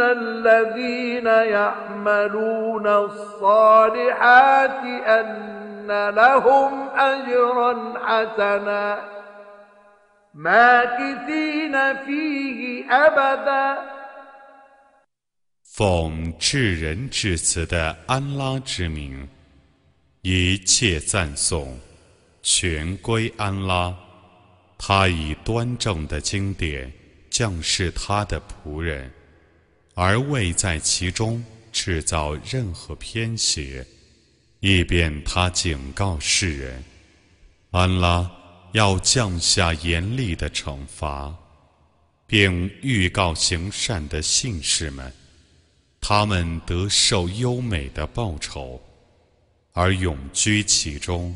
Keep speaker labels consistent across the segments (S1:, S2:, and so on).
S1: الذين يعملون الصالحات أن لهم أجرا حسنا ماكثين فيه أبدا
S2: 奉至仁至慈的安拉之名，一切赞颂全归安拉。他以端正的经典 降示他的仆人，而未在其中制造任何偏邪，以便他警告世人：安拉要降下严厉的惩罚，并预告行善的信士们。他们得受优美的报酬，而永居其中。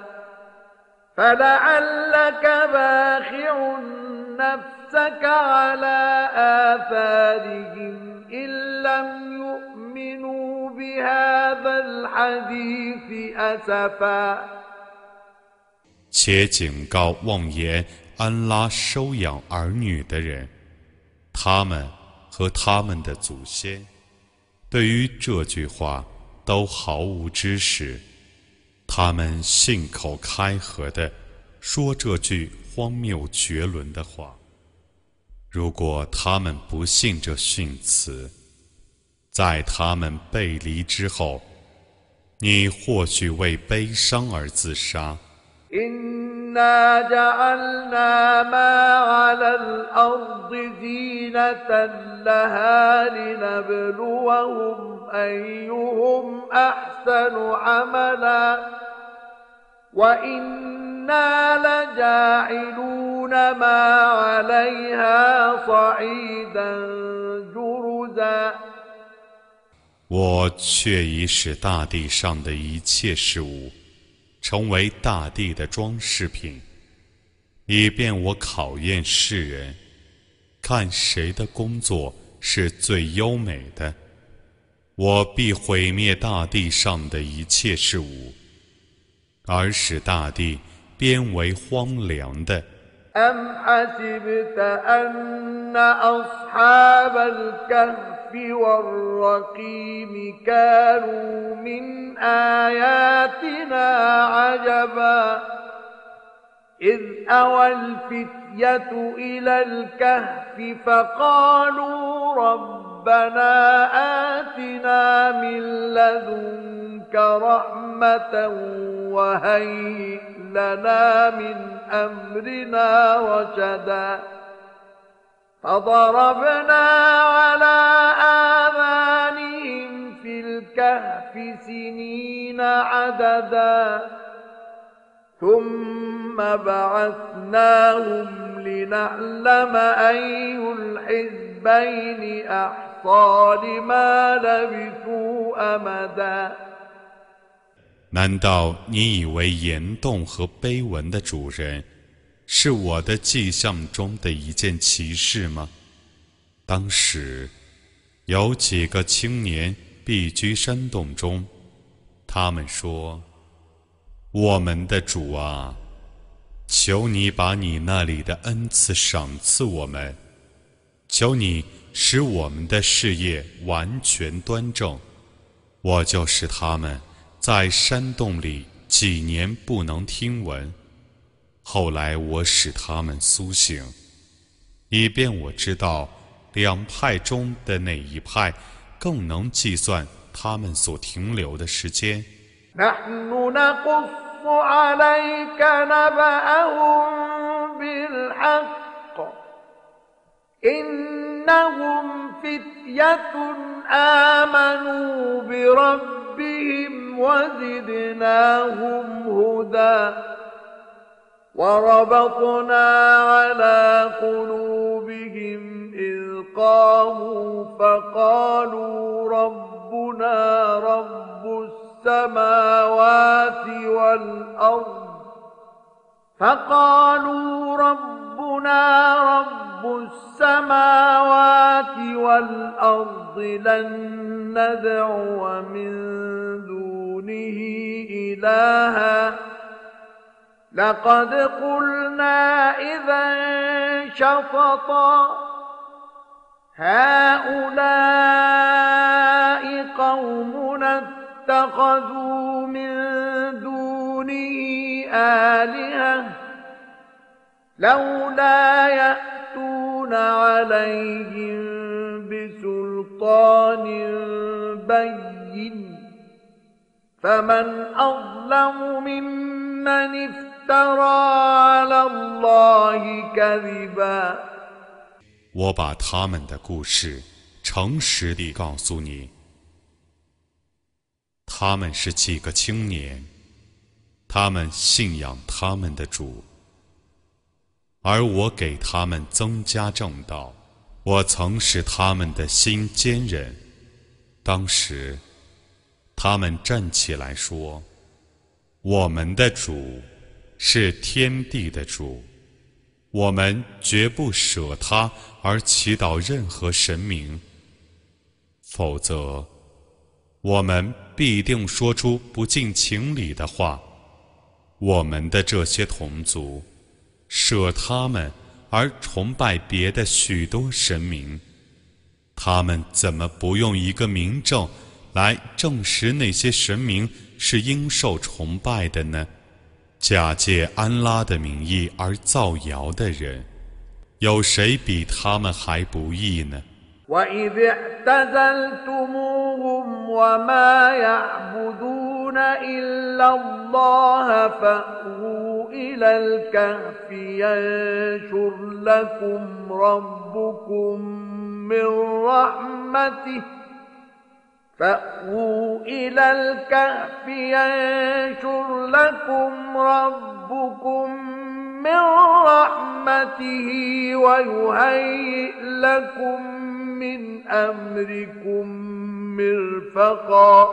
S1: فلعلك باخع نفسك على آثارهم إن لم يؤمنوا بهذا الحديث أسفا
S2: 且警告妄言安拉收养儿女的人，他们和他们的祖先，对于这句话都毫无知识。 他们信口开河的说这句荒谬绝伦的话。如果他们不信这训词，在他们背离之后，你或许为悲伤而自杀。
S1: إنا جعلنا ما على الأرض زينة لها لنبلوهم أيهم أحسن عملا وإنا لجاعلون ما عليها صعيدا جرزا
S2: 我却已使大地上的一切事物成为大地的装饰品，以便我考验世人，看谁的工作是最优美的。我必毁灭大地上的一切事物， 而使大地变为荒凉的。
S1: والرقيم كانوا من آياتنا عجبا إذ أوى الفتية إلى الكهف فقالوا ربنا آتنا من لدنك رحمة وهيئ لنا من أمرنا رشدا. فضربنا على آذانهم في الكهف سنين عددا. ثم بعثناهم لنعلم أي الحزبين أحصى لما لبثوا أمدا
S2: 难道你以为岩洞和碑文的主人是我的迹象中的一件奇事吗？当时有几个青年避居山洞中，他们说：“我们的主啊，求你把你那里的恩赐赏赐我们， 求你使我们的事业完全端正。”我就是他们在山洞里几年不能听闻。后来我使他们苏醒，以便我知道两派中的哪一派更能计算他们所停留的时间？
S1: إنهم فتية آمنوا بربهم وزدناهم هدى وربطنا على قلوبهم إذ قاموا فقالوا ربنا رب السماوات والأرض فقالوا ربنا رب السماوات والأرض لن ندعو من دونه إلها. لقد قلنا إذا شططا. هؤلاء قومنا اتخذوا من دونه آلهة لولا يأتون عليهم بسلطان بين فمن أظلم ممن افترى على الله كذبا
S2: 我把他们的故事诚实地告诉你。他们是几个青年， 他们信仰他们的主，而我给他们增加正道。我曾使他们的心坚韧。当时，他们站起来说：“我们的主是天地的主。”我们绝不舍他而祈祷任何神明，否则，我们必定说出不近情理的话。我们的这些同族舍他们而崇拜别的许多神明，他们怎么不用一个明证来证实那些神明是应受崇拜的呢？假借安拉的名义而造谣的人，有谁比他们还不义呢？
S1: وإذ اعتزلتموهم وما يعبدون إلا الله فأووا إلى الكهف ينشر لكم ربكم من رحمته فأووا إلى الكهف ينشر لكم ربكم من رحمته ويهيئ لكم من أمركم مرفقا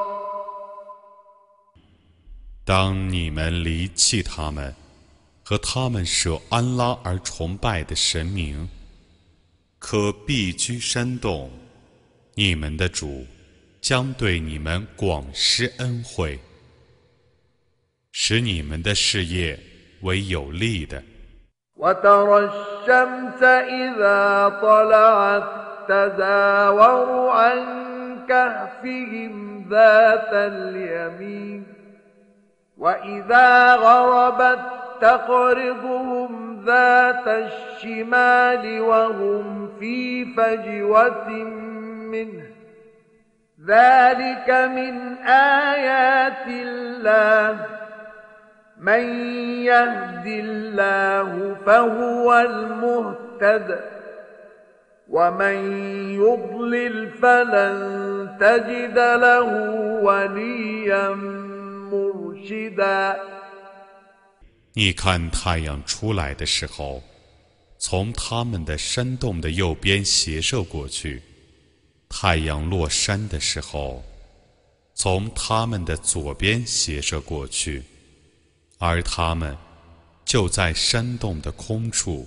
S2: 当你们离弃他们和他们舍安拉而崇拜的神明，可必居山洞，你们的主将对你们广施恩惠，使你们的事业 为有利的。
S1: وترى الشمس إذا طلعت تزاور عن كهفهم ذات اليمين وإذا غربت تقرضهم ذات الشمال وهم في فجوة منه ذلك من آيات الله من يهد الله فهو المهتد ومن يضلل فلن تجد له وليا مرشدا
S2: 你看太阳出来的时候，从他们的山洞的右边斜射过去；太阳落山的时候，从他们的左边斜射过去， 而他们就在山洞的空处。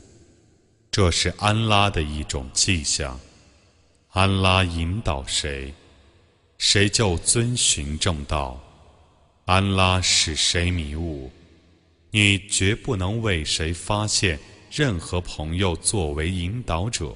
S2: 这是安拉的一种迹象。安拉引导谁，谁就遵循正道；安拉使谁迷雾。你绝不能为谁发现任何朋友作为引导者。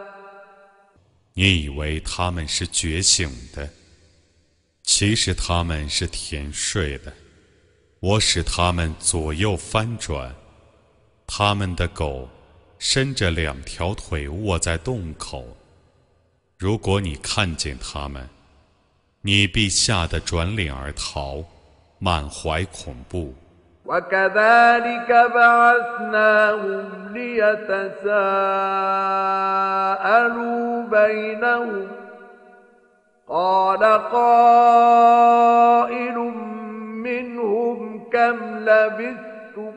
S2: 你以为他们是觉醒的，其实他们是甜睡的。我使他们左右翻转，他们的狗伸着两条腿卧在洞口。如果你看见他们，你必吓得转脸而逃，满怀恐怖。
S1: وكذلك بعثناهم ليتساءلوا بينهم قال قائل منهم كم لبثتم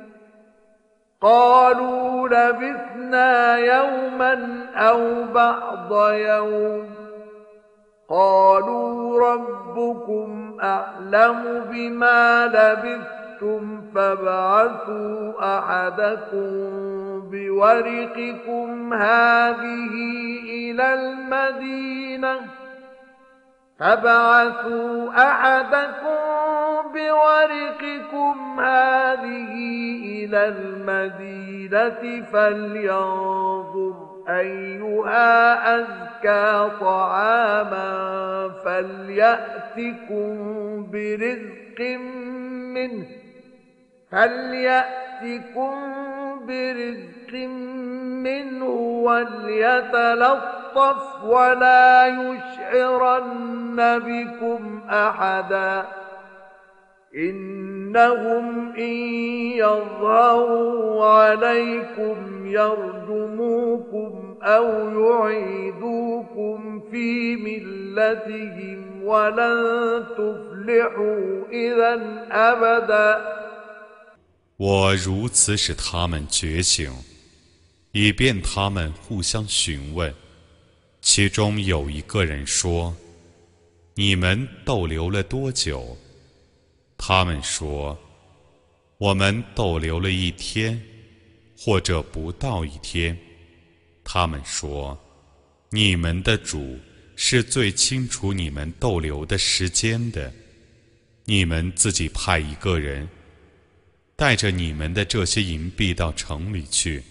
S1: قالوا لبثنا يوما أو بعض يوم قالوا ربكم أعلم بما لبثتم فابعثوا أحدكم بورقكم هذه إلى المدينة. فابعثوا أحدكم بورقكم هذه إلى المدينة فلينظر أيها أزكى طعاما فليأتكم برزق منه. فليأتكم برزق منه وليتلطف ولا يشعرن بكم أحدا؟ إنهم إن يظهروا عليكم يرجموكم أو يعيدوكم في ملتهم ولن تفلحوا إذا أبداً.
S2: 我如此使他们觉醒，以便他们互相询问。其中有一个人说：“你们逗留了多久？”他们说：“我们逗留了一天，或者不到一天。”他们说：“你们的主是最清楚你们逗留的时间的。你们自己派一个人。”带着你们的这些银币到城里去，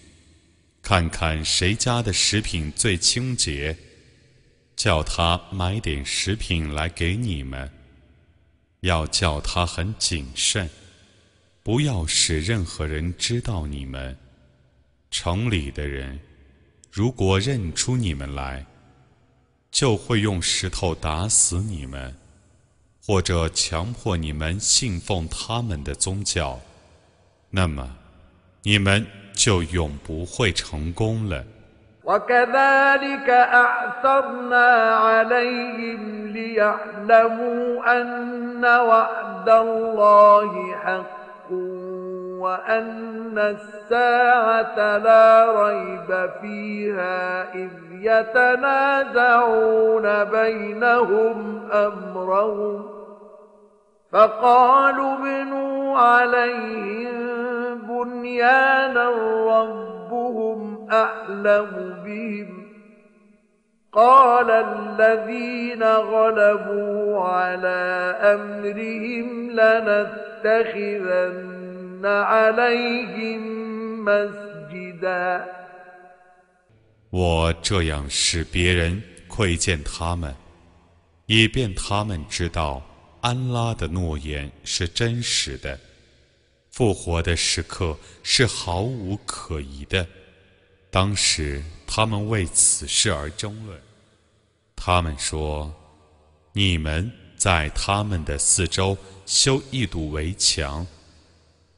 S2: 看看谁家的食品最清洁，叫他买点食品来给你们。要叫他很谨慎，不要使任何人知道你们。城里的人如果认出你们来，就会用石头打死你们，或者强迫你们信奉他们的宗教。那么，你们就永不会成功了。
S1: وكذلك أعثرنا عليهم ليعلموا أن وعد الله حق وأن الساعة لا ريب فيها إذ يتنازعون بينهم أمرهم فقالوا ابنوا عليهم بنيانا ربهم أعلم بهم قال الذين غلبوا على أمرهم لنتخذن عليهم مسجدا
S2: 我这样使别人窥见他们，以便他们知道 安拉的诺言是真实的。复活的时刻是毫无可疑的。当时他们为此事而争论。他们说：“你们在他们的四周修一堵围墙。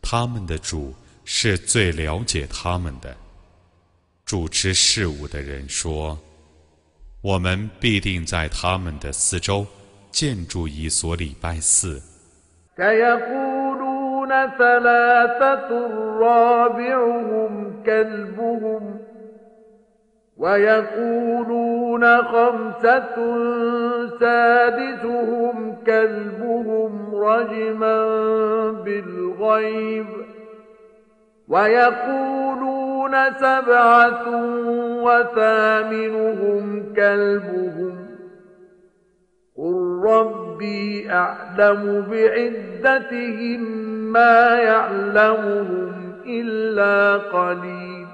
S2: 他们的主是最了解他们的。”主持事务的人说：“我们必定在他们的四周建筑一所礼拜寺。”
S1: ثلاثة رابعهم كلبهم ويقولون خمسة سادسهم كلبهم رجما بالغيب ويقولون سبعة وثامنهم كلبهم قل ربي أعلم بعدتهم ما يعلمهم إلا قليل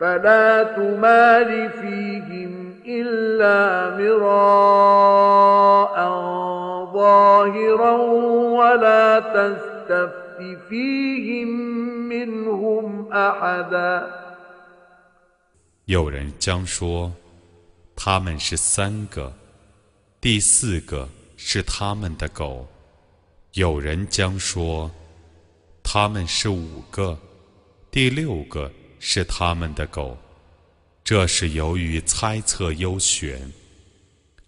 S1: فلا تمال فيهم إلا مراء ظاهرا ولا تستفت فيهم منهم أحدا
S2: 有人将说，他们是三个， 第四个是他们的狗；有人将说，他们是五个，第六个是他们的狗。这是由于猜测优选。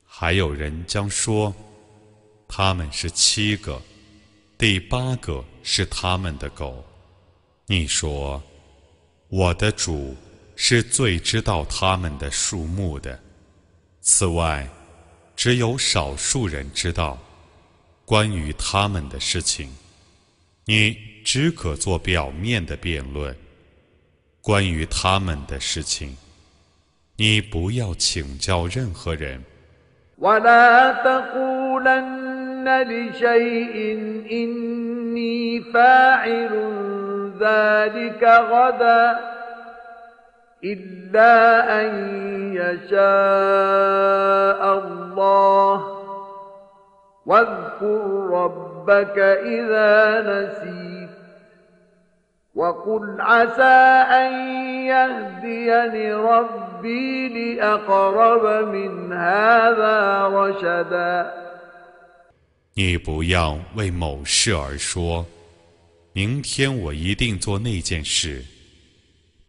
S2: 还有人将说，他们是七个，第八个是他们的狗。你说，我的主。是最知道他们的数目的。此外，只有少数人知道关于他们的事情。你只可做表面的辩论。关于他们的事情，你不要请教任何人。
S1: إلا أن يشاء الله واذكر ربك إذا نسيت وقل عسى أن يهديني ربي لأقرب من هذا رشدا
S2: 你不要为某事而说，明天我一定做那件事。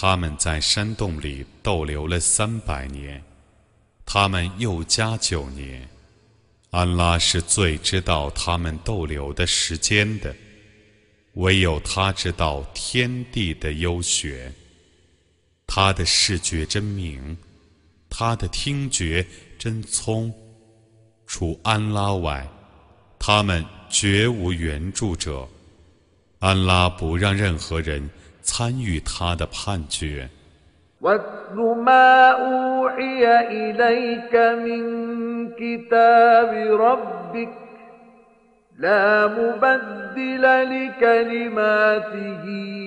S2: 他们在山洞里逗留了三百年，他们又加九年。安拉是最知道他们逗留的时间的，唯有他知道天地的优学。他的视觉真明，他的听觉真聪。除安拉外，他们绝无援助者。安拉不让任何人。参与他的判决。
S1: واتل ما أوحي إليك من كتاب ربك لا مبدل لكلماته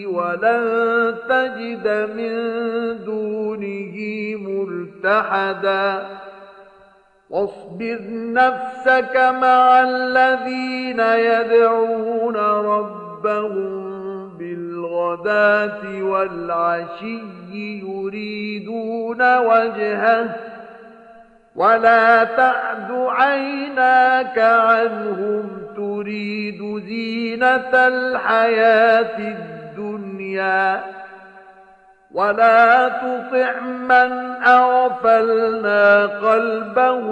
S1: ولن تجد من دونه ملتحدا واصبر نفسك مع الذين يدعون ربهم الغداة والعشي يريدون وجهه ولا تعد عيناك عنهم تريد زينة الحياة الدنيا ولا تطع من أغفلنا قلبه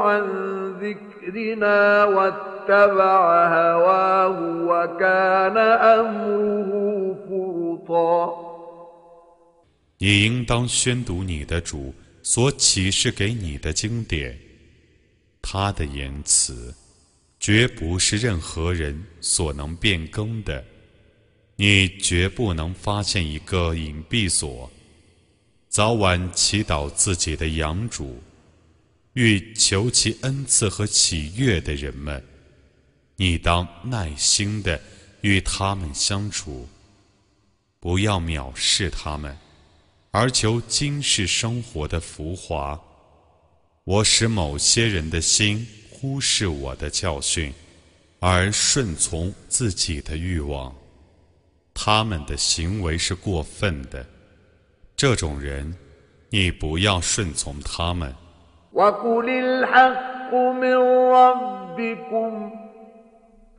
S1: عن ذكرنا واتقنا
S2: 你应当宣读你的主所启示给你的经典，他的言辞绝不是任何人所能变更的。你绝不能发现一个隐蔽所，早晚祈祷自己的养主，欲求其恩赐和喜悦的人们，你当耐心的与他们相处，不要藐视他们，而求今世生活的浮华。我使某些人的心忽视我的教训，而顺从自己的欲望，他们的行为是过分的。这种人，你不要顺从他们。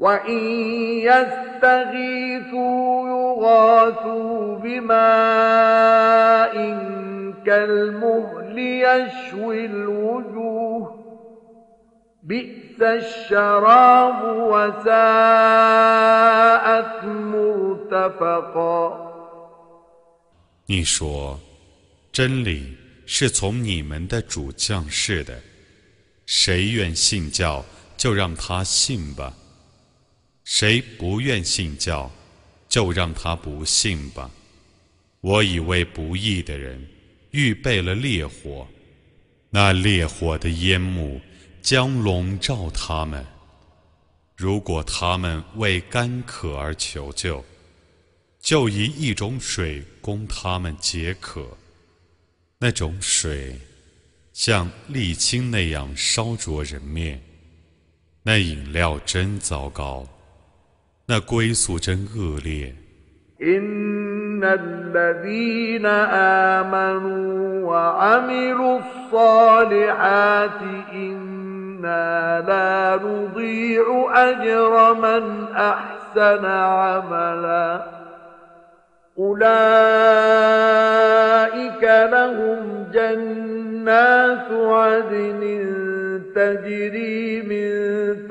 S1: وإن يستغيثوا يغاثوا بماء كالمهل يشوي الوجوه بئس الشراب وساءت مرتفقا
S2: 你说，真理是从你们的主降世的。谁愿信教，就让他信吧； 谁不愿信教，就让他不信吧。我以为不义的人预备了烈火，那烈火的烟幕将笼罩他们。如果他们为干渴而求救，就以一种水供他们解渴，那种水。像沥青那样烧灼人面，那饮料真糟糕，那归宿真恶劣。
S1: جنات عدن تجري من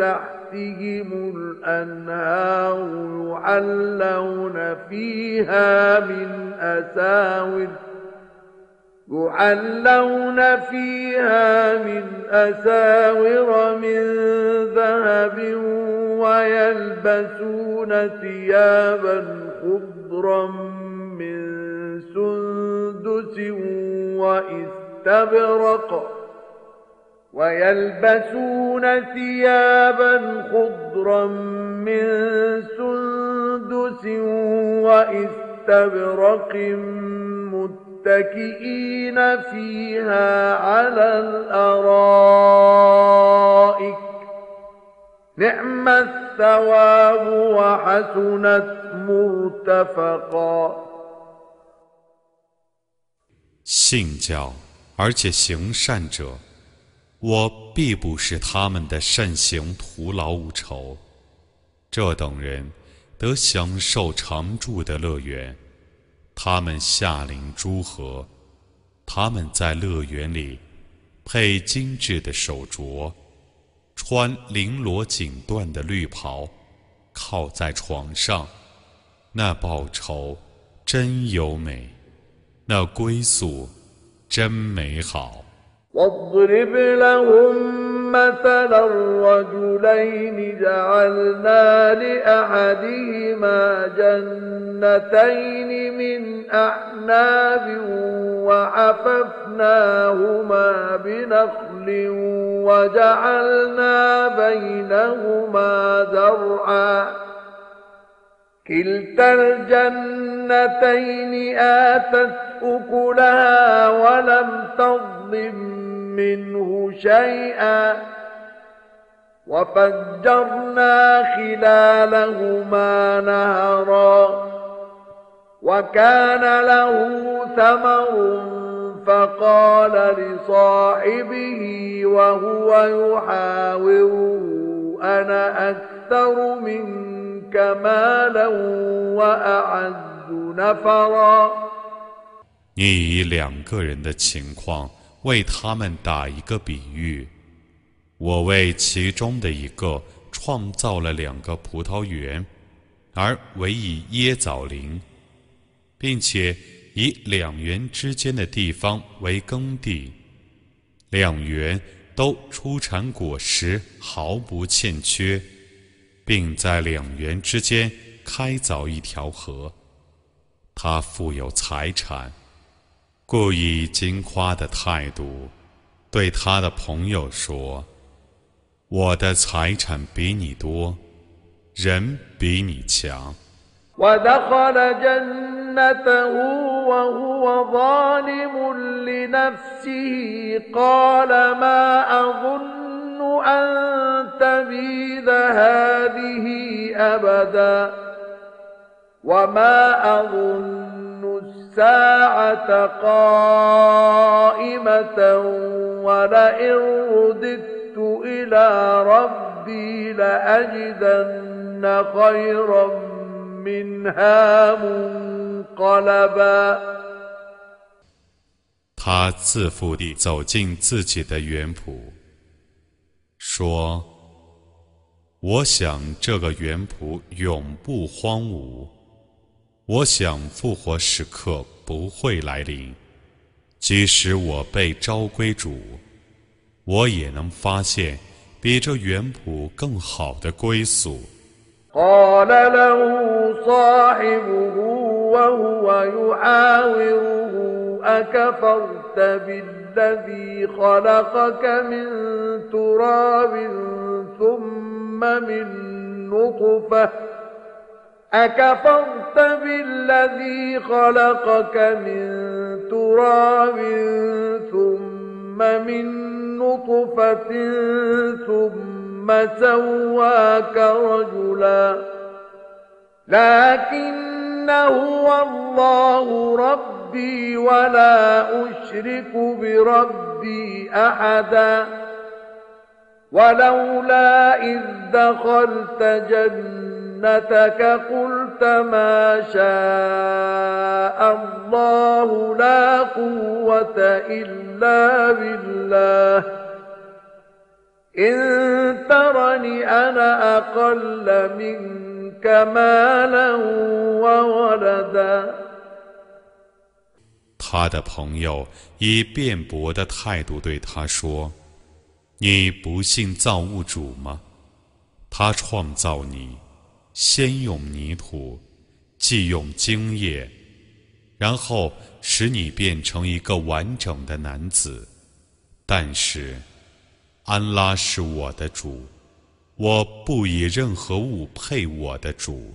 S1: تحتهم الأنهار يحلون فيها من أساور يحلون فيها من أساور من ذهب ويلبسون ثيابا خضرا من سندس وإستبرق. ويلبسون ثيابا خضرا من سندس واستبرق متكئين فيها على الارائك نعم الثواب وحسنت مرتفقا
S2: 信教而且行善者， 我必不使他们的善行徒劳无酬。这等人得享受常住的乐园，他们下临诸河，他们在乐园里配精致的手镯，穿绫罗锦缎的绿袍，靠在床上，那报酬真优美。那归宿真美好。
S1: واضرب لهم مثل الرجلين جعلنا لأحدهما جنتين من أعناب وحففناهما بنخل وجعلنا بينهما زرعا كلتا الجنتين آتت أكلها ولم تظلم منه شيئا وفجرنا خلالهما نهرا وكان له ثمر فقال لصاحبه وهو يحاوره أنا أكثر منك
S2: 你以两个人的情况为他们打一个比喻，我为其中的一个创造了两个葡萄园，而为以椰枣林，并且以两园之间的地方为耕地，两园都出产果实，毫不欠缺，并在两园之间开凿一条河。他富有财产，故以金夸的态度对他的朋友说。我的财产比你多，人比你强。
S1: ودخل جنته وهو ظالم لنفسه قال ما أظن أن تبيد هذه أبدا وما أظن الساعة قائمة ولئن رددت
S2: 他自负地走进自己的园圃，说：“我想这个园圃永不荒芜， 我想复活时刻不会来临，即使我被召归主。”我也能发现比这原谱更好的归宿。
S1: أكفرت بالذي خلقك من تراب ثم من نطفة ثم سواك رجلا. لكن هو الله ربي ولا أشرك بربي أحدا. ولولا إذ دخلت جنتك قلت ما شاء الله لا قوة إلا إلا بالله إن ترني أنا أقل منك مالا وولدا
S2: 他的朋友以辩驳的态度对他说：“你不信造物主吗？他创造你， 先用泥土，既用精液。”然后使你变成一个完整的男子，但是，安拉是我的主，我不以任何物配我的主。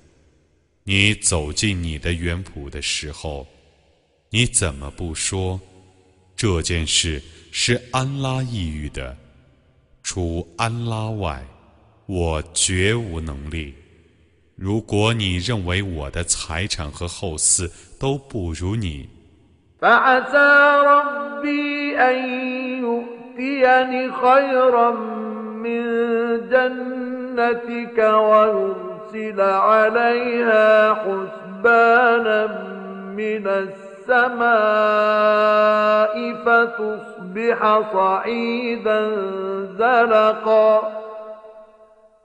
S2: 你走进你的园圃的时候，你怎么不说这件事是安拉抑郁的？除安拉外，我绝无能力。如果你认为我的财产和后嗣都不如你。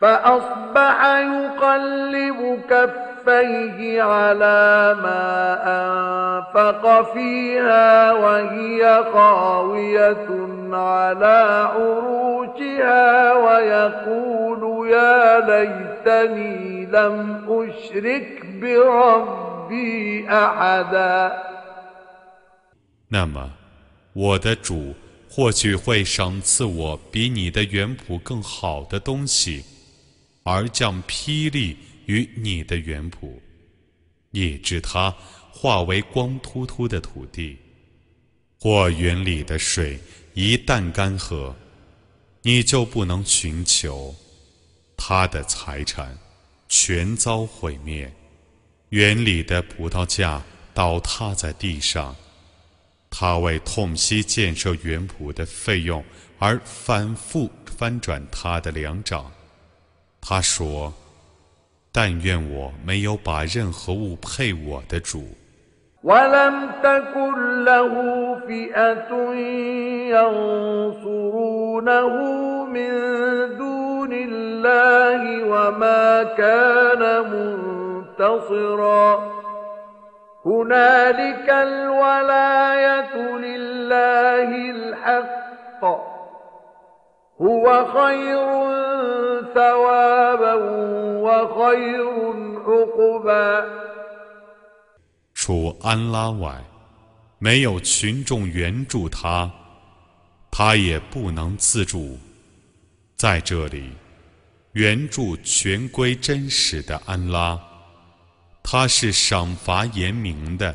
S1: فأصبح يقلب كفيه على ما أنفق فيها وهي خاوية على عروشها ويقول يا ليتني لم أشرك بربي أحدا
S2: 那么，我的主或许会赏赐我比你的原谱更好的东西。 而降霹雳于你的园圃，以致它化为光秃秃的土地；或园里的水一旦干涸，你就不能寻求。他的财产全遭毁灭，园里的葡萄架倒塌在地上。他为痛惜建设园圃的费用而反复翻转他的两掌。他说：“但愿我没有把任何物配我的主。”
S1: ولم تكن له فئة ينصرونه من دون الله وما كان منتصرا هنالك الولاية لله الحق هو خير ثوابا وخير عقبا
S2: 除安拉外，没有群众援助他，他也不能自助。在这里，援助全归真实的安拉，他是赏罚严明的。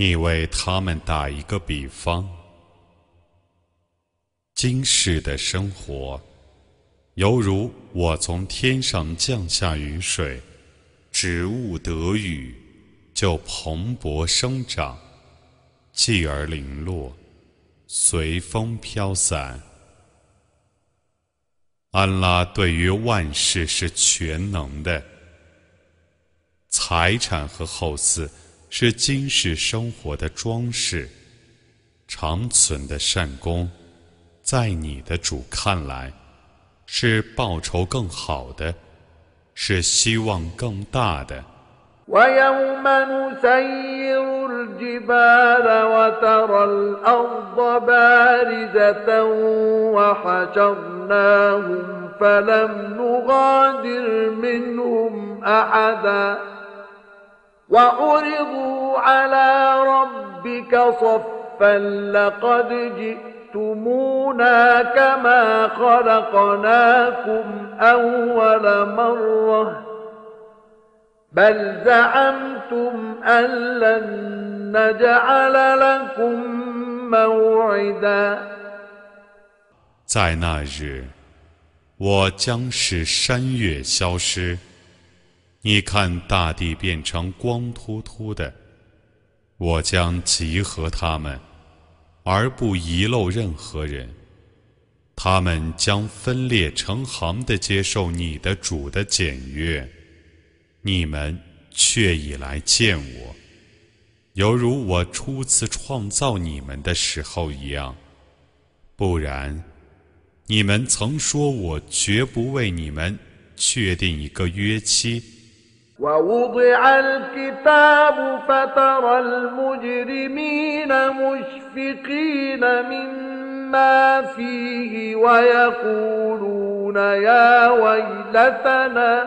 S2: 你为他们打一个比方，今世的生活犹如我从天上降下雨水，植物得雨就蓬勃生长，继而零落，随风飘散。安拉对于万事是全能的，财产和后嗣是今世生活的装饰，长存的善功，在你的主看来。是报酬更好的，是希望更大的。
S1: ويوم نسير الجبال وترى الأرض بارزة وحشرناهم فلم نغادر منهم أحدا وعرضوا على ربك صفا لقد جئت جئتمونا كما خلقناكم أول مرة بل زعمتم أن لن نجعل لكم موعدا
S2: 在那日，我将使山岳消失。 你看，大地变成光秃秃的，我将集合他们。而不遗漏任何人，他们将分裂成行的接受你的主的检阅，你们却已来见我，犹如我初次创造你们的时候一样。不然，你们曾说我绝不为你们确定一个约期。
S1: ووضع الكتاب فترى المجرمين مشفقين مما فيه ويقولون يا ويلتنا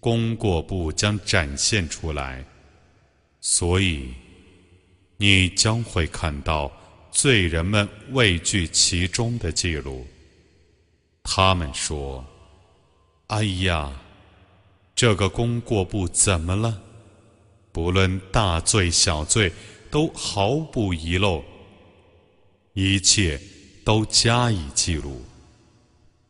S2: 功过簿将展现出来，所以你将会看到罪人们畏惧其中的记录。他们说：“哎呀，这个功过簿怎么了？不论大罪小罪，都毫不遗漏，一切都加以记录。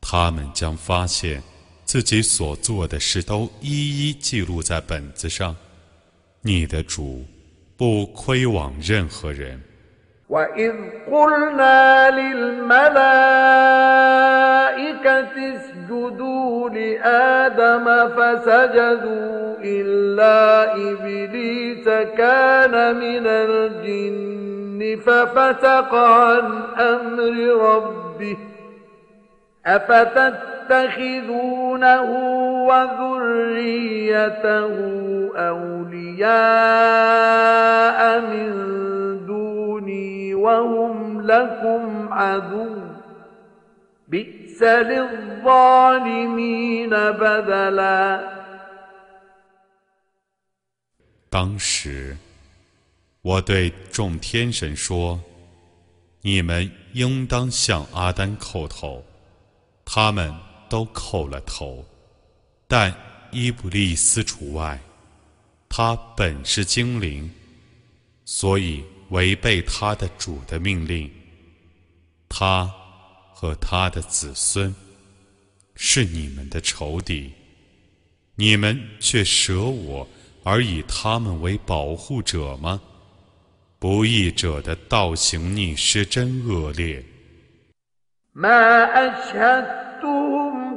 S2: 他们将发现自己所做的事都一一记录在本子上。你的主不亏枉任何人。”
S1: وإذ قلنا للملائكة اسجدوا لآدم فسجدوا إلا إبليس كان من الجن ففتق عن أمر ربه أفتتخذونه وذريته أولياء من دوني وهم لكم عدو بئس للظالمين بدلا
S2: 当时，我对众天神说：“你们应当向阿丹叩头。”他们 都叩了头，但伊布利斯除外。他本是精灵，所以违背他的主的命令。他和他的子孙是你们的仇敌，你们却舍我而以他们为保护者吗？不义者的道行逆施真恶劣。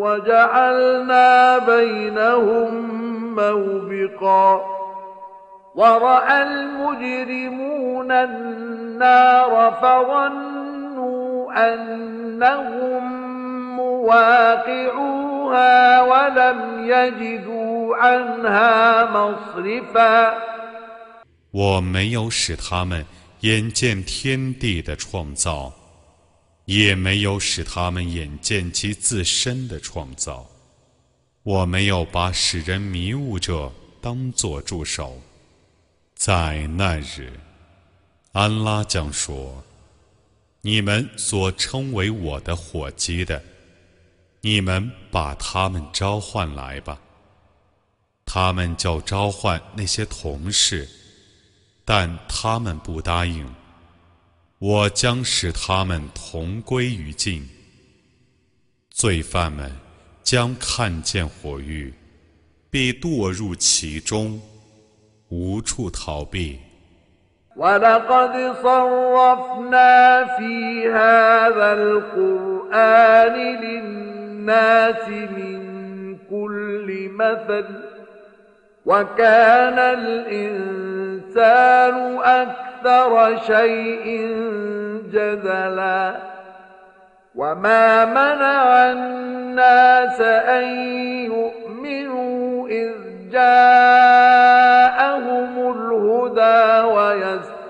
S1: وجعلنا بينهم موبقا ورأى المجرمون النار فظنوا أنهم مواقعوها ولم يجدوا عنها مصرفا
S2: 我没有使他们眼见天地的创造， 也没有使他们眼见其自身的创造。我没有把使人迷雾者当作助手。在那日，安拉将说：“你们所称为我的火鸡的，你们把他们召唤来吧。他们叫召唤那些同事。”但他们不答应，我将使他们同归于尽。罪犯们将看见火狱，必堕入其中，无处逃避。
S1: وكان الإنسان أكثر شيء جدلا وما منع الناس أن يؤمنوا إذ جاءهم الهدى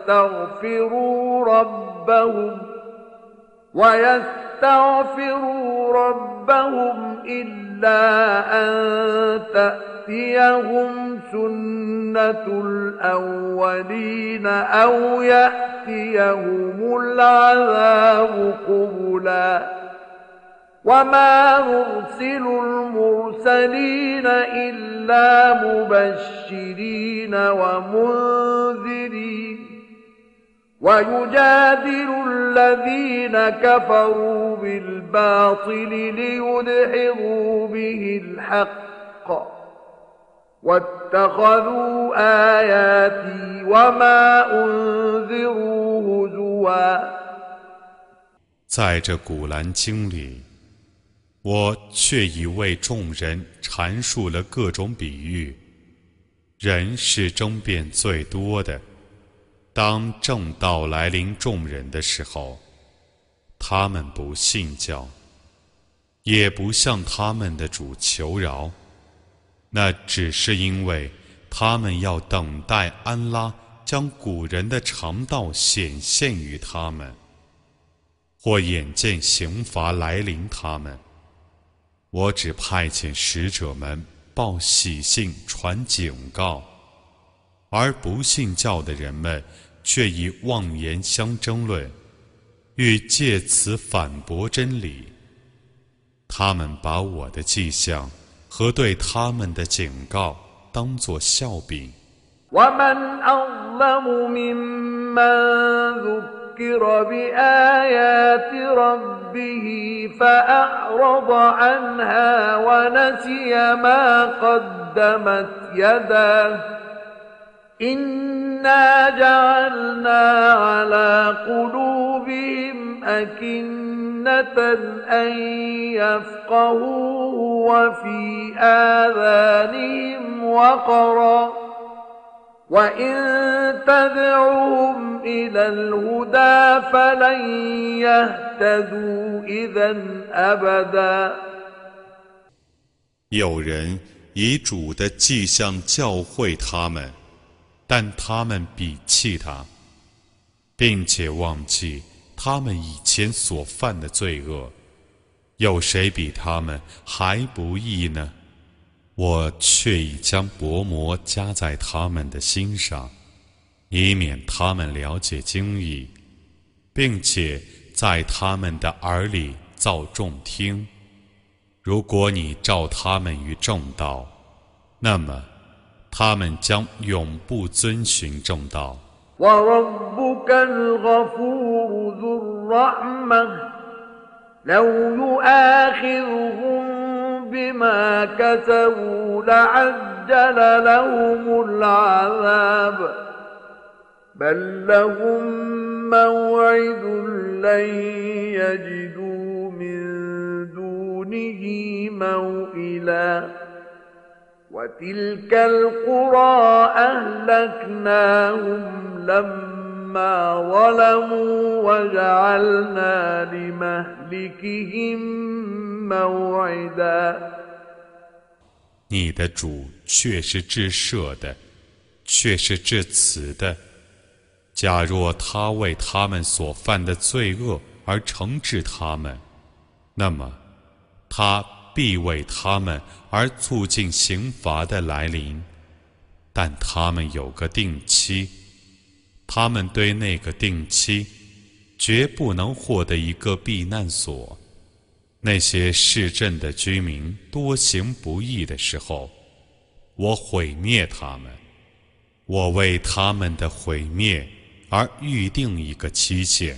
S1: ويستغفروا ربهم ويستغفروا ربهم إلا أن تأتي تأتيهم سنة الأولين أو يأتيهم العذاب قبلا. وما نرسل المرسلين إلا مبشرين ومنذرين. ويجادل الذين كفروا بالباطل ليدحضوا به الحق
S2: 在这古兰经里，我却已为众人阐述了各种比喻。人是争辩最多的。 当正道来临众人的时候，他们不信教。也不向他们的主求饶，那只是因为他们要等待安拉将古人的肠道显现于他们，或眼见刑罚来临他们。我只派遣使者们报喜信、传警告，而不信教的人们却以妄言相争论，欲借此反驳真理。他们把我的迹象和对他们的警告当作笑柄。
S1: ومن أظلم ممن ذكر بآيات ربه فأعرض عنها ونسي ما قدمت يداه إنا جعلنا على قلوبهم أكنة أن يفقهوه وفي آذانهم وقرا وإن تدعوهم إلى الهدى فلن يهتدوا إذا أبدا
S2: 有人以主的迹象教诲他们， 但他们鄙弃他，并且忘记。他们以前所犯的罪恶，有谁比他们还不义呢？我却已将薄膜加在他们的心上，以免他们了解经义，并且在他们的耳里造众听。如果你照他们于正道，那么他们将永不遵循正道。
S1: وربك الغفور ذو الرحمة لو يؤاخذهم بما كسبوا لعجل لهم العذاب بل لهم موعد لن يجدوا من دونه موئلا وتلك القرى أهلكناهم
S2: 你的主却是至赦的，却是至慈的。假若他为他们所犯的罪恶而惩治他们，那么他 必为他们而促进刑罚的来临。但他们有个定期。他们对那个定期，绝不能获得一个避难所。那些市镇的居民多行不义的时候，我毁灭他们。我为他们的毁灭而预定一个期限。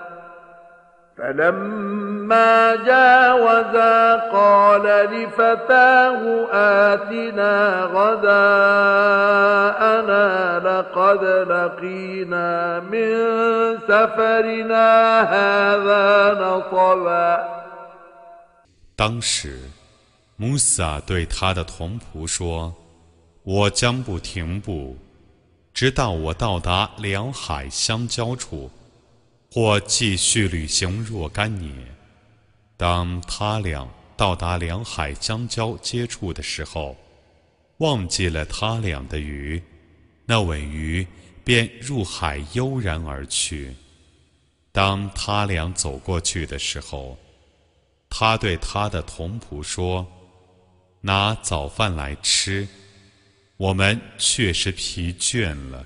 S1: فلما جاوزا قال لفتاه آتنا غداءنا لقد لقينا من سفرنا هذا نصبا
S2: 当时，穆萨对他的同仆说：“我将不停步，直到我到达两海相交处。” 或继续旅行若干年，当他俩到达两海相交接触的时候，忘记了他俩的鱼，那尾鱼便入海悠然而去。当他俩走过去的时候，他对他的同仆说：“拿早饭来吃，我们确实疲倦了。”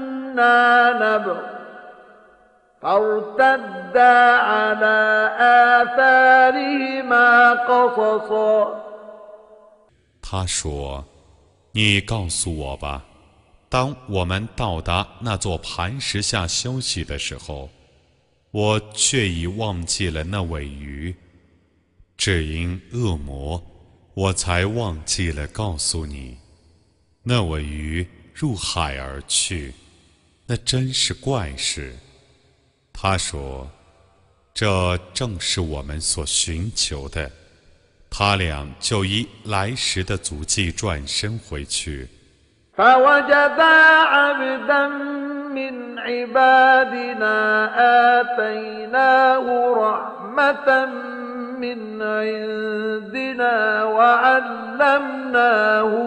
S1: كنا نبغ فارتدا على آثارهما قصصا
S2: 他说：“你告诉我吧，当我们到达那座磐石下休息的时候，我却已忘记了那尾鱼。只因恶魔，我才忘记了告诉你，那尾鱼入海而去， 那真是怪事。”他说：“这正是我们所寻求的。”他俩就以来时的足迹转身回去。
S1: فوجدا عبدا من عبادنا آتيناه رحمة من عندنا وعلمناه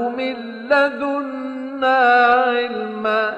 S1: من لدنا علما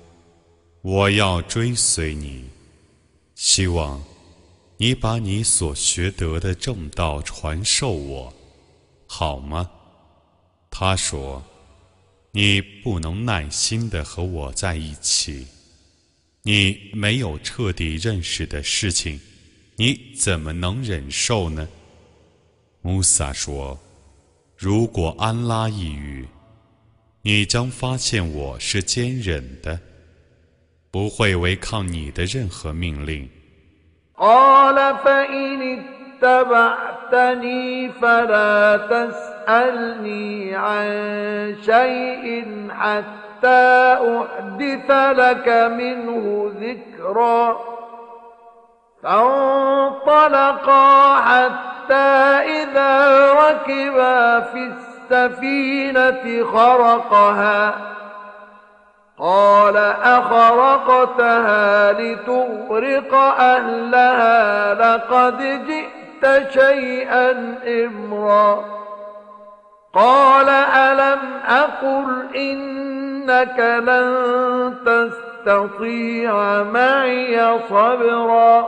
S2: 我要追随你，希望你把你所学得的正道传授我，好吗？他说：“你不能耐心的和我在一起，你没有彻底认识的事情，你怎么能忍受呢？”穆萨说：“如果安拉一语，你将发现我是坚忍的。”不会违抗你的任何命令。
S1: قال فإن اتبعتني فلا تسألني عن شيء حتى أحدث لك منه ذكرا فانطلقا حتى إذا ركبا في السفينة خرقها قال أخرقتها لتغرق أهلها لقد جئت شيئا إمرا. قال ألم أقل إنك لن تستطيع معي صبرا.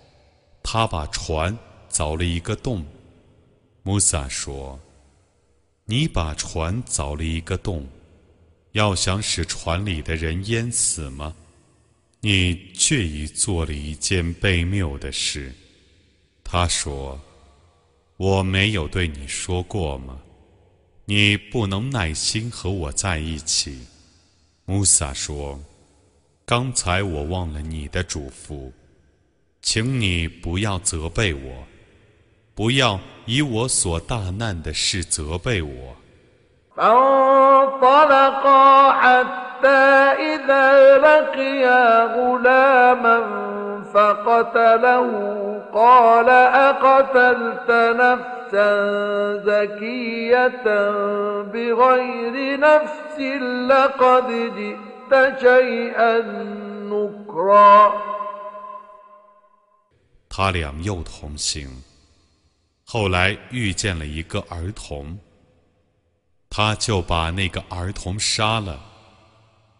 S2: 他把船凿了一个洞。穆萨说：“你把船凿了一个洞，要想使船里的人淹死吗？你却已做了一件悖谬的事。”他说：“我没有对你说过吗？你不能耐心和我在一起。”穆萨说：“刚才我忘了你的嘱咐。”请你不要责备我，不要以我所大难的事责备我。
S1: فانطلقا حتى إذا لقيا غلاما فقتله قال أقتلت نفسا زكية بغير نفس لقد جئت شيئا نكرا
S2: 他俩又同行。后来遇见了一个儿童，他就把那个儿童杀了。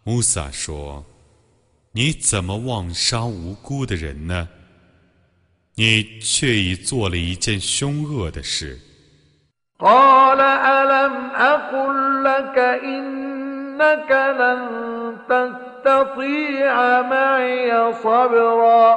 S2: 穆萨说：“你怎么妄杀无辜的人呢？你却已做了一件凶恶的事。”
S1: قال ألم أقل لك إنك لن تستطيع معي صبرا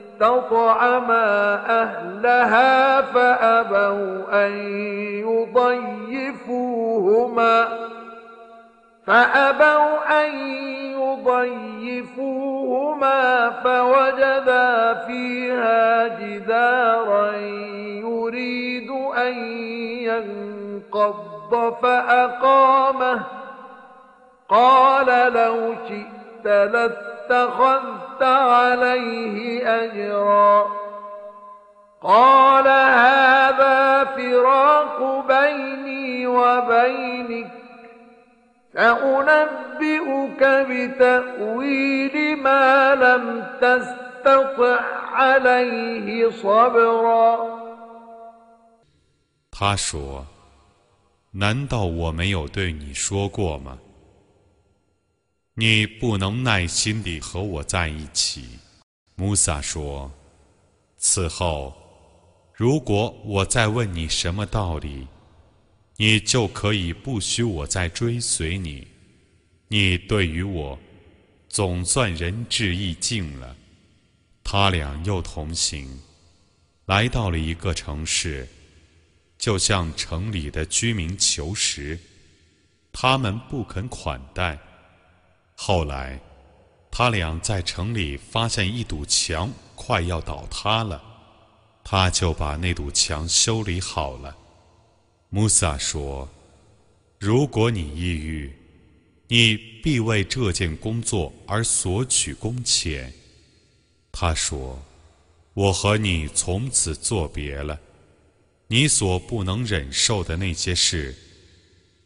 S1: استطعما أهلها فأبوا أن يضيفوهما فأبوا أن يضيفوهما فوجدا فيها جدارا يريد أن ينقض فأقامه. قال لو شئت لاتخذت عليه أجرا قال هذا فراق بيني وبينك سأنبئك بتأويل ما لم تستطع عليه صبرا
S2: 他说难道我没有对你说过吗？ 你不能耐心地和我在一起。穆萨说：“此后，如果我再问你什么道理，你就可以不许我再追随你。你对于我，总算仁至义尽了。”他俩又同行，来到了一个城市。就向城里的居民求食，他们不肯款待。后来，他俩在城里发现一堵墙快要倒塌了，他就把那堵墙修理好了。穆萨说：“如果你抑郁，你必为这件工作而索取工钱。”他说：“我和你从此作别了。”你所不能忍受的那些事，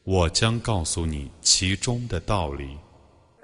S2: 我将告诉你其中的道理。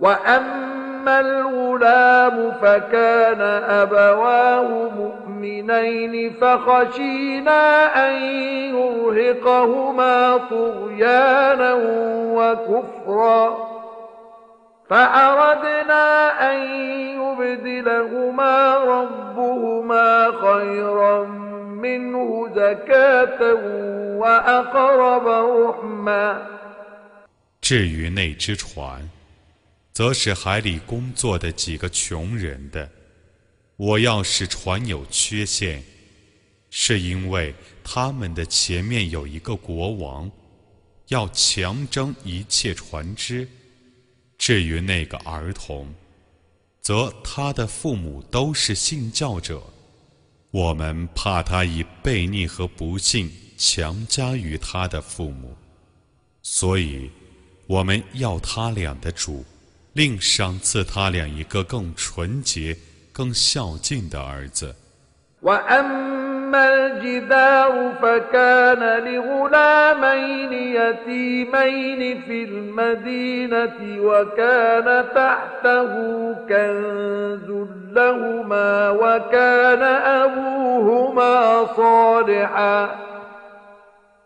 S1: وأما الغلام فكان أبواه مؤمنين فخشينا أن يرهقهما طغيانا وكفرا فأردنا أن يبدلهما ربهما خيرا
S2: 至于那只船， 则是海里工作的几个穷人的。我要使船有缺陷，是因为他们的前面有一个国王，要强征一切船只。至于那个儿童，则他的父母都是信教者。我们怕他以悖逆和不幸强加于他的父母，所以我们要他俩的主，另赏赐他俩一个更纯洁、更孝敬的儿子。
S1: الجدار فكان لغلامين يتيمين في المدينة وكان تحته كنز لهما وكان أبوهما صالحا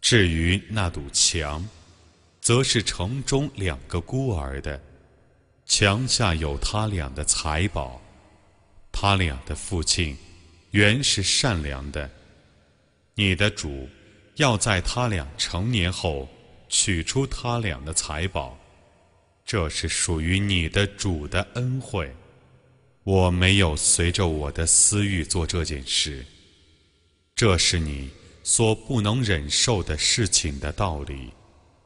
S2: 至于那堵墙，则是城中两个孤儿的，墙下有他俩的财宝，他俩的父亲原是善良的。你的主要在他俩成年后取出他俩的财宝，这是属于你的主的恩惠。我没有随着我的私欲做这件事，这是你。所不能忍受的事情的道理。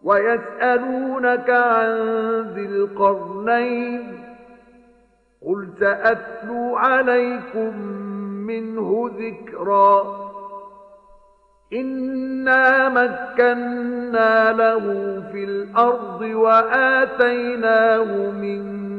S1: ويسألونك عن ذي القرنين قل سأتلو عليكم منه ذكرا إنا مكنا له في الأرض وآتيناه من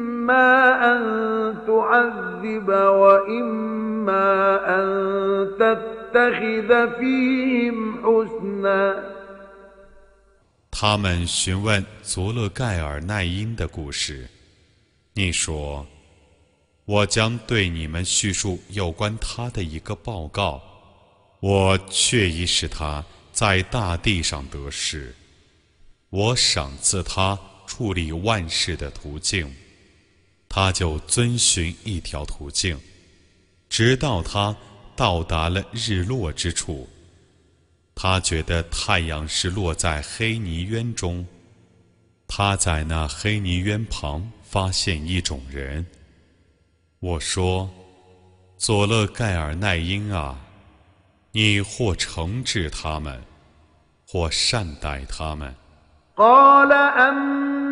S1: أن تعذب وإما أن تتخذ فيهم حسناً
S2: 他们询问佐勒盖尔奈因的故事。你说：“我将对你们叙述有关他的一个报告。我确已使他在大地上得势。我赏赐他处理万事的途径， 他就遵循一条途径，直到他到达了日落之处。”他觉得太阳是落在黑泥渊中，他在那黑泥渊旁发现一种人。我说：“佐勒盖尔奈因啊，你或惩治他们，或善待他们。”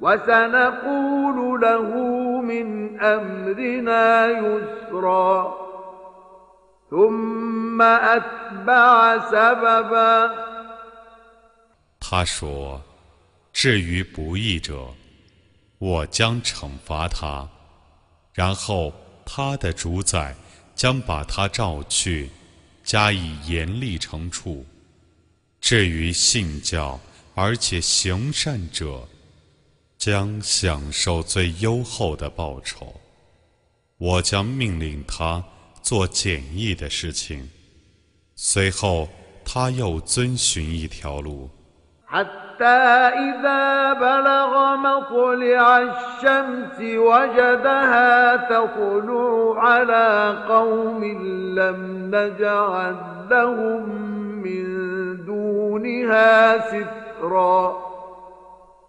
S1: وسنقول له من امرنا يسرا
S2: 他说：“至于不义者，我将惩罚他，然后他的主宰将把他召去，加以严厉惩处。至于信教而且行善者， 将享受最优厚的报酬。我将命令他。”做简易的事情，随后他又遵循一条路。
S1: حتى إذا بلغ مطلع الشمس وجدها تطلع على قوم لم نجعل لهم من دونها سترا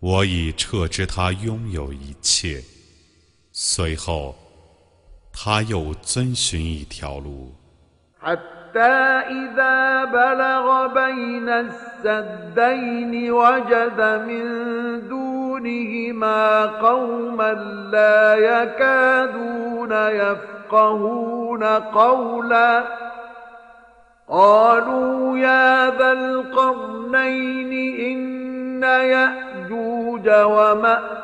S2: 我已撤知他拥有一切。随后，他又遵循一条路。
S1: حتى إذا بلغ بين السدين وجد من دونهما قوما لا يكادون يفقهون قولا قالوا يا ذا القرنين إن يأجوج ومأجوج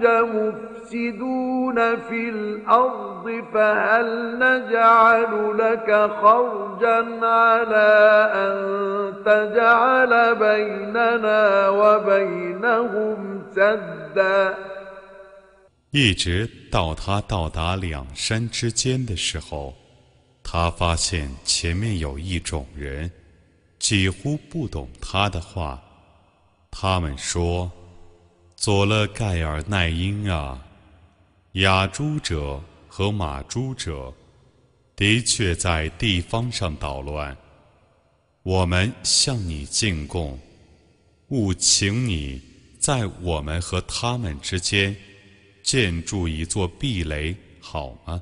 S1: يأجوج مفسدون في الأرض فهل نجعل لك خرجا على أن تجعل بيننا وبينهم سدا
S2: 一直到他到达两山之间的时候，他发现前面有一种人，几乎不懂他的话。 他们说，佐勒盖尔奈因啊，雅猪者和马猪者的确在地方上捣乱，我们向你进贡，务请你在我们和他们之间建筑一座壁垒好吗？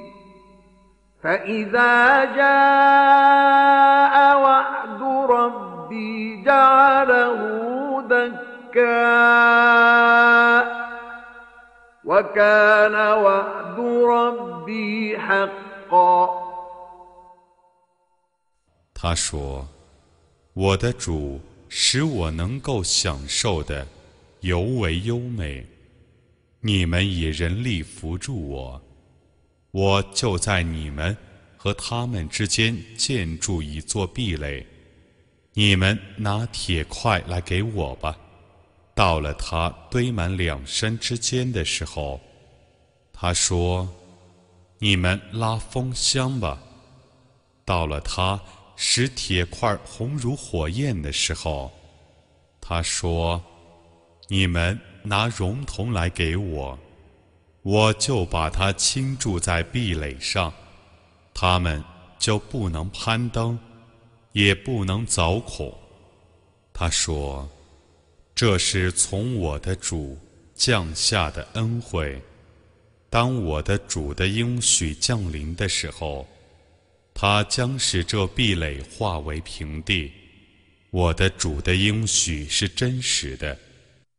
S1: فإذا جاء وعد ربي جعله دكا وكان وعد ربي حقا
S2: 他说：“我的主使我能够享受的尤为优美，你们以人力扶助我， 我就在你们和他们之间建筑一座壁垒。你们拿铁块来给我吧。到了他堆满两山之间的时候，他说：‘你们拉风箱吧。’到了他。”使铁块红如火焰的时候，他说：“你们拿熔铜来给我，我就把它倾注在壁垒上，他们就不能攀登，也不能凿孔。”他说：“这是从我的主降下的恩惠。当我的主的应许降临的时候。”他将使这壁垒化为平地。我的主的应许是真实的。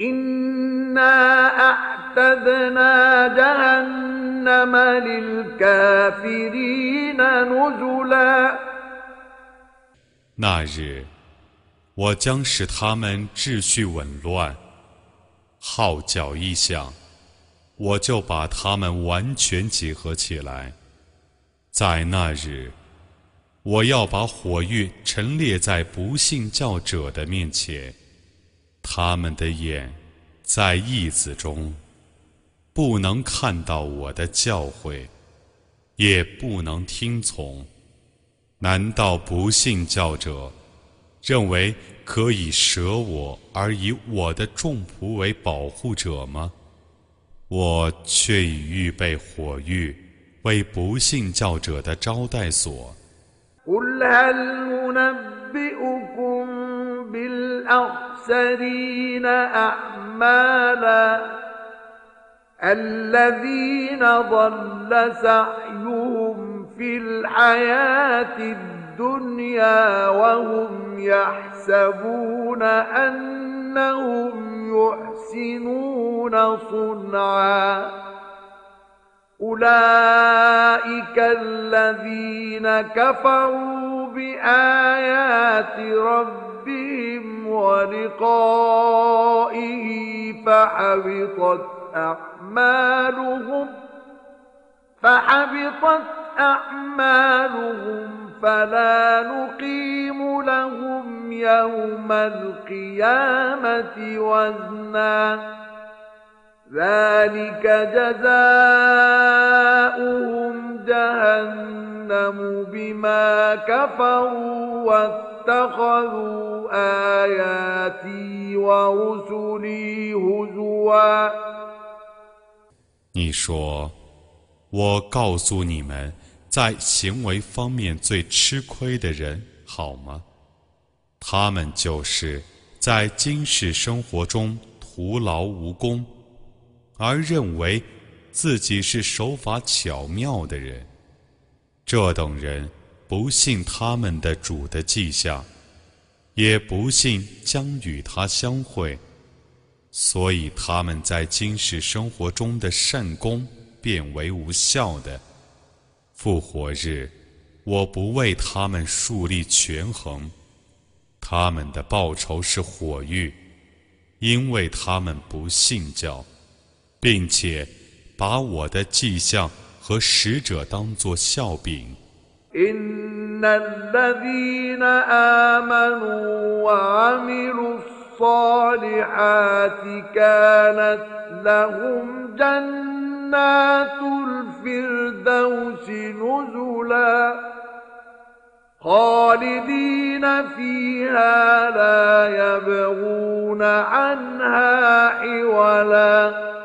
S1: إنا أعتدنا جهنم للكافرين نزلا
S2: 那日，我将使他们秩序紊乱。号角一响，我就把他们完全结合起来。在那日，我要把火狱陈列在不信教者的面前， 他们的眼在义子中，不能看到我的教诲，也不能听从。难道不信教者认为？可以舍我而以我的众仆为保护者吗？我却已预备火狱为不信教者的招待所。
S1: ننبئكم بالأخسرين أعمالا الذين ضل سعيهم في الحياة الدنيا وهم يحسبون أنهم يحسنون صنعا أولئك الذين كفروا بآيات ربهم ولقائه فحبطت أعمالهم فحبطت أعمالهم فلا نقيم لهم يوم القيامة وزنا. ذلك جزاؤهم جهنم بما كفروا واتخذوا آياتي ورسلي هزوا
S2: 你说：“我告诉你们，在行为方面最吃亏的人好吗？他们就是在今世生活中徒劳无功，而认为 自己是手法巧妙的人。这等人不信他们的主的迹象，也不信将与他相会。”所以他们在今世生活中的善功变为无效的。复活日，我不为他们树立权衡，他们的报酬是火狱，因为他们不信教，并且把我的迹象和使者当作笑柄。
S1: إن الذين آمنوا وعملوا الصالحات كانت لهم جنات الفردوس نزلا خالدين فيها لا يبغون عنها حولا قل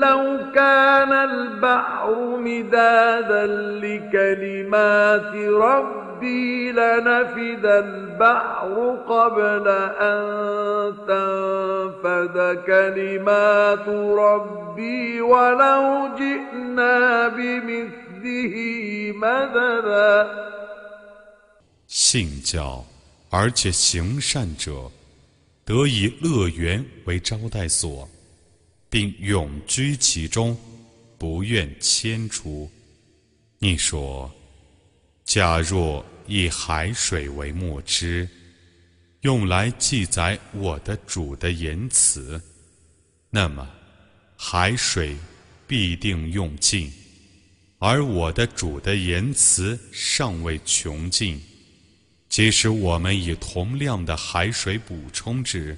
S1: لو كان البحر مدادا لكلمات ربي لنفد البحر قبل أن تنفد كلمات ربي ولو جئنا بمثله مددا
S2: 信教而且行善者，得以乐园为招待所。 并永居其中，不愿迁出。你说，假若以海水为墨汁，用来记载我的主的言辞，那么海水必定用尽，而我的主的言辞尚未穷尽。即使我们以同量的海水补充之。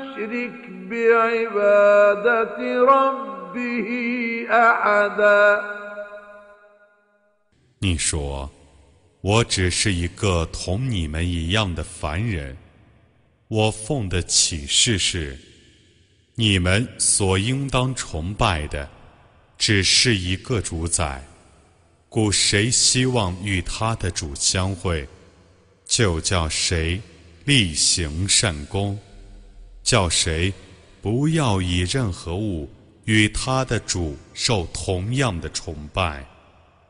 S1: يشرك بعبادة ربه أحدا
S2: 你说，我只是一个同你们一样的凡人，我奉的启示是，你们所应当崇拜的，只是一个主宰。故谁希望与他的主相会，就叫谁力行善功， 叫谁不要以任何物与他的主受同样的崇拜。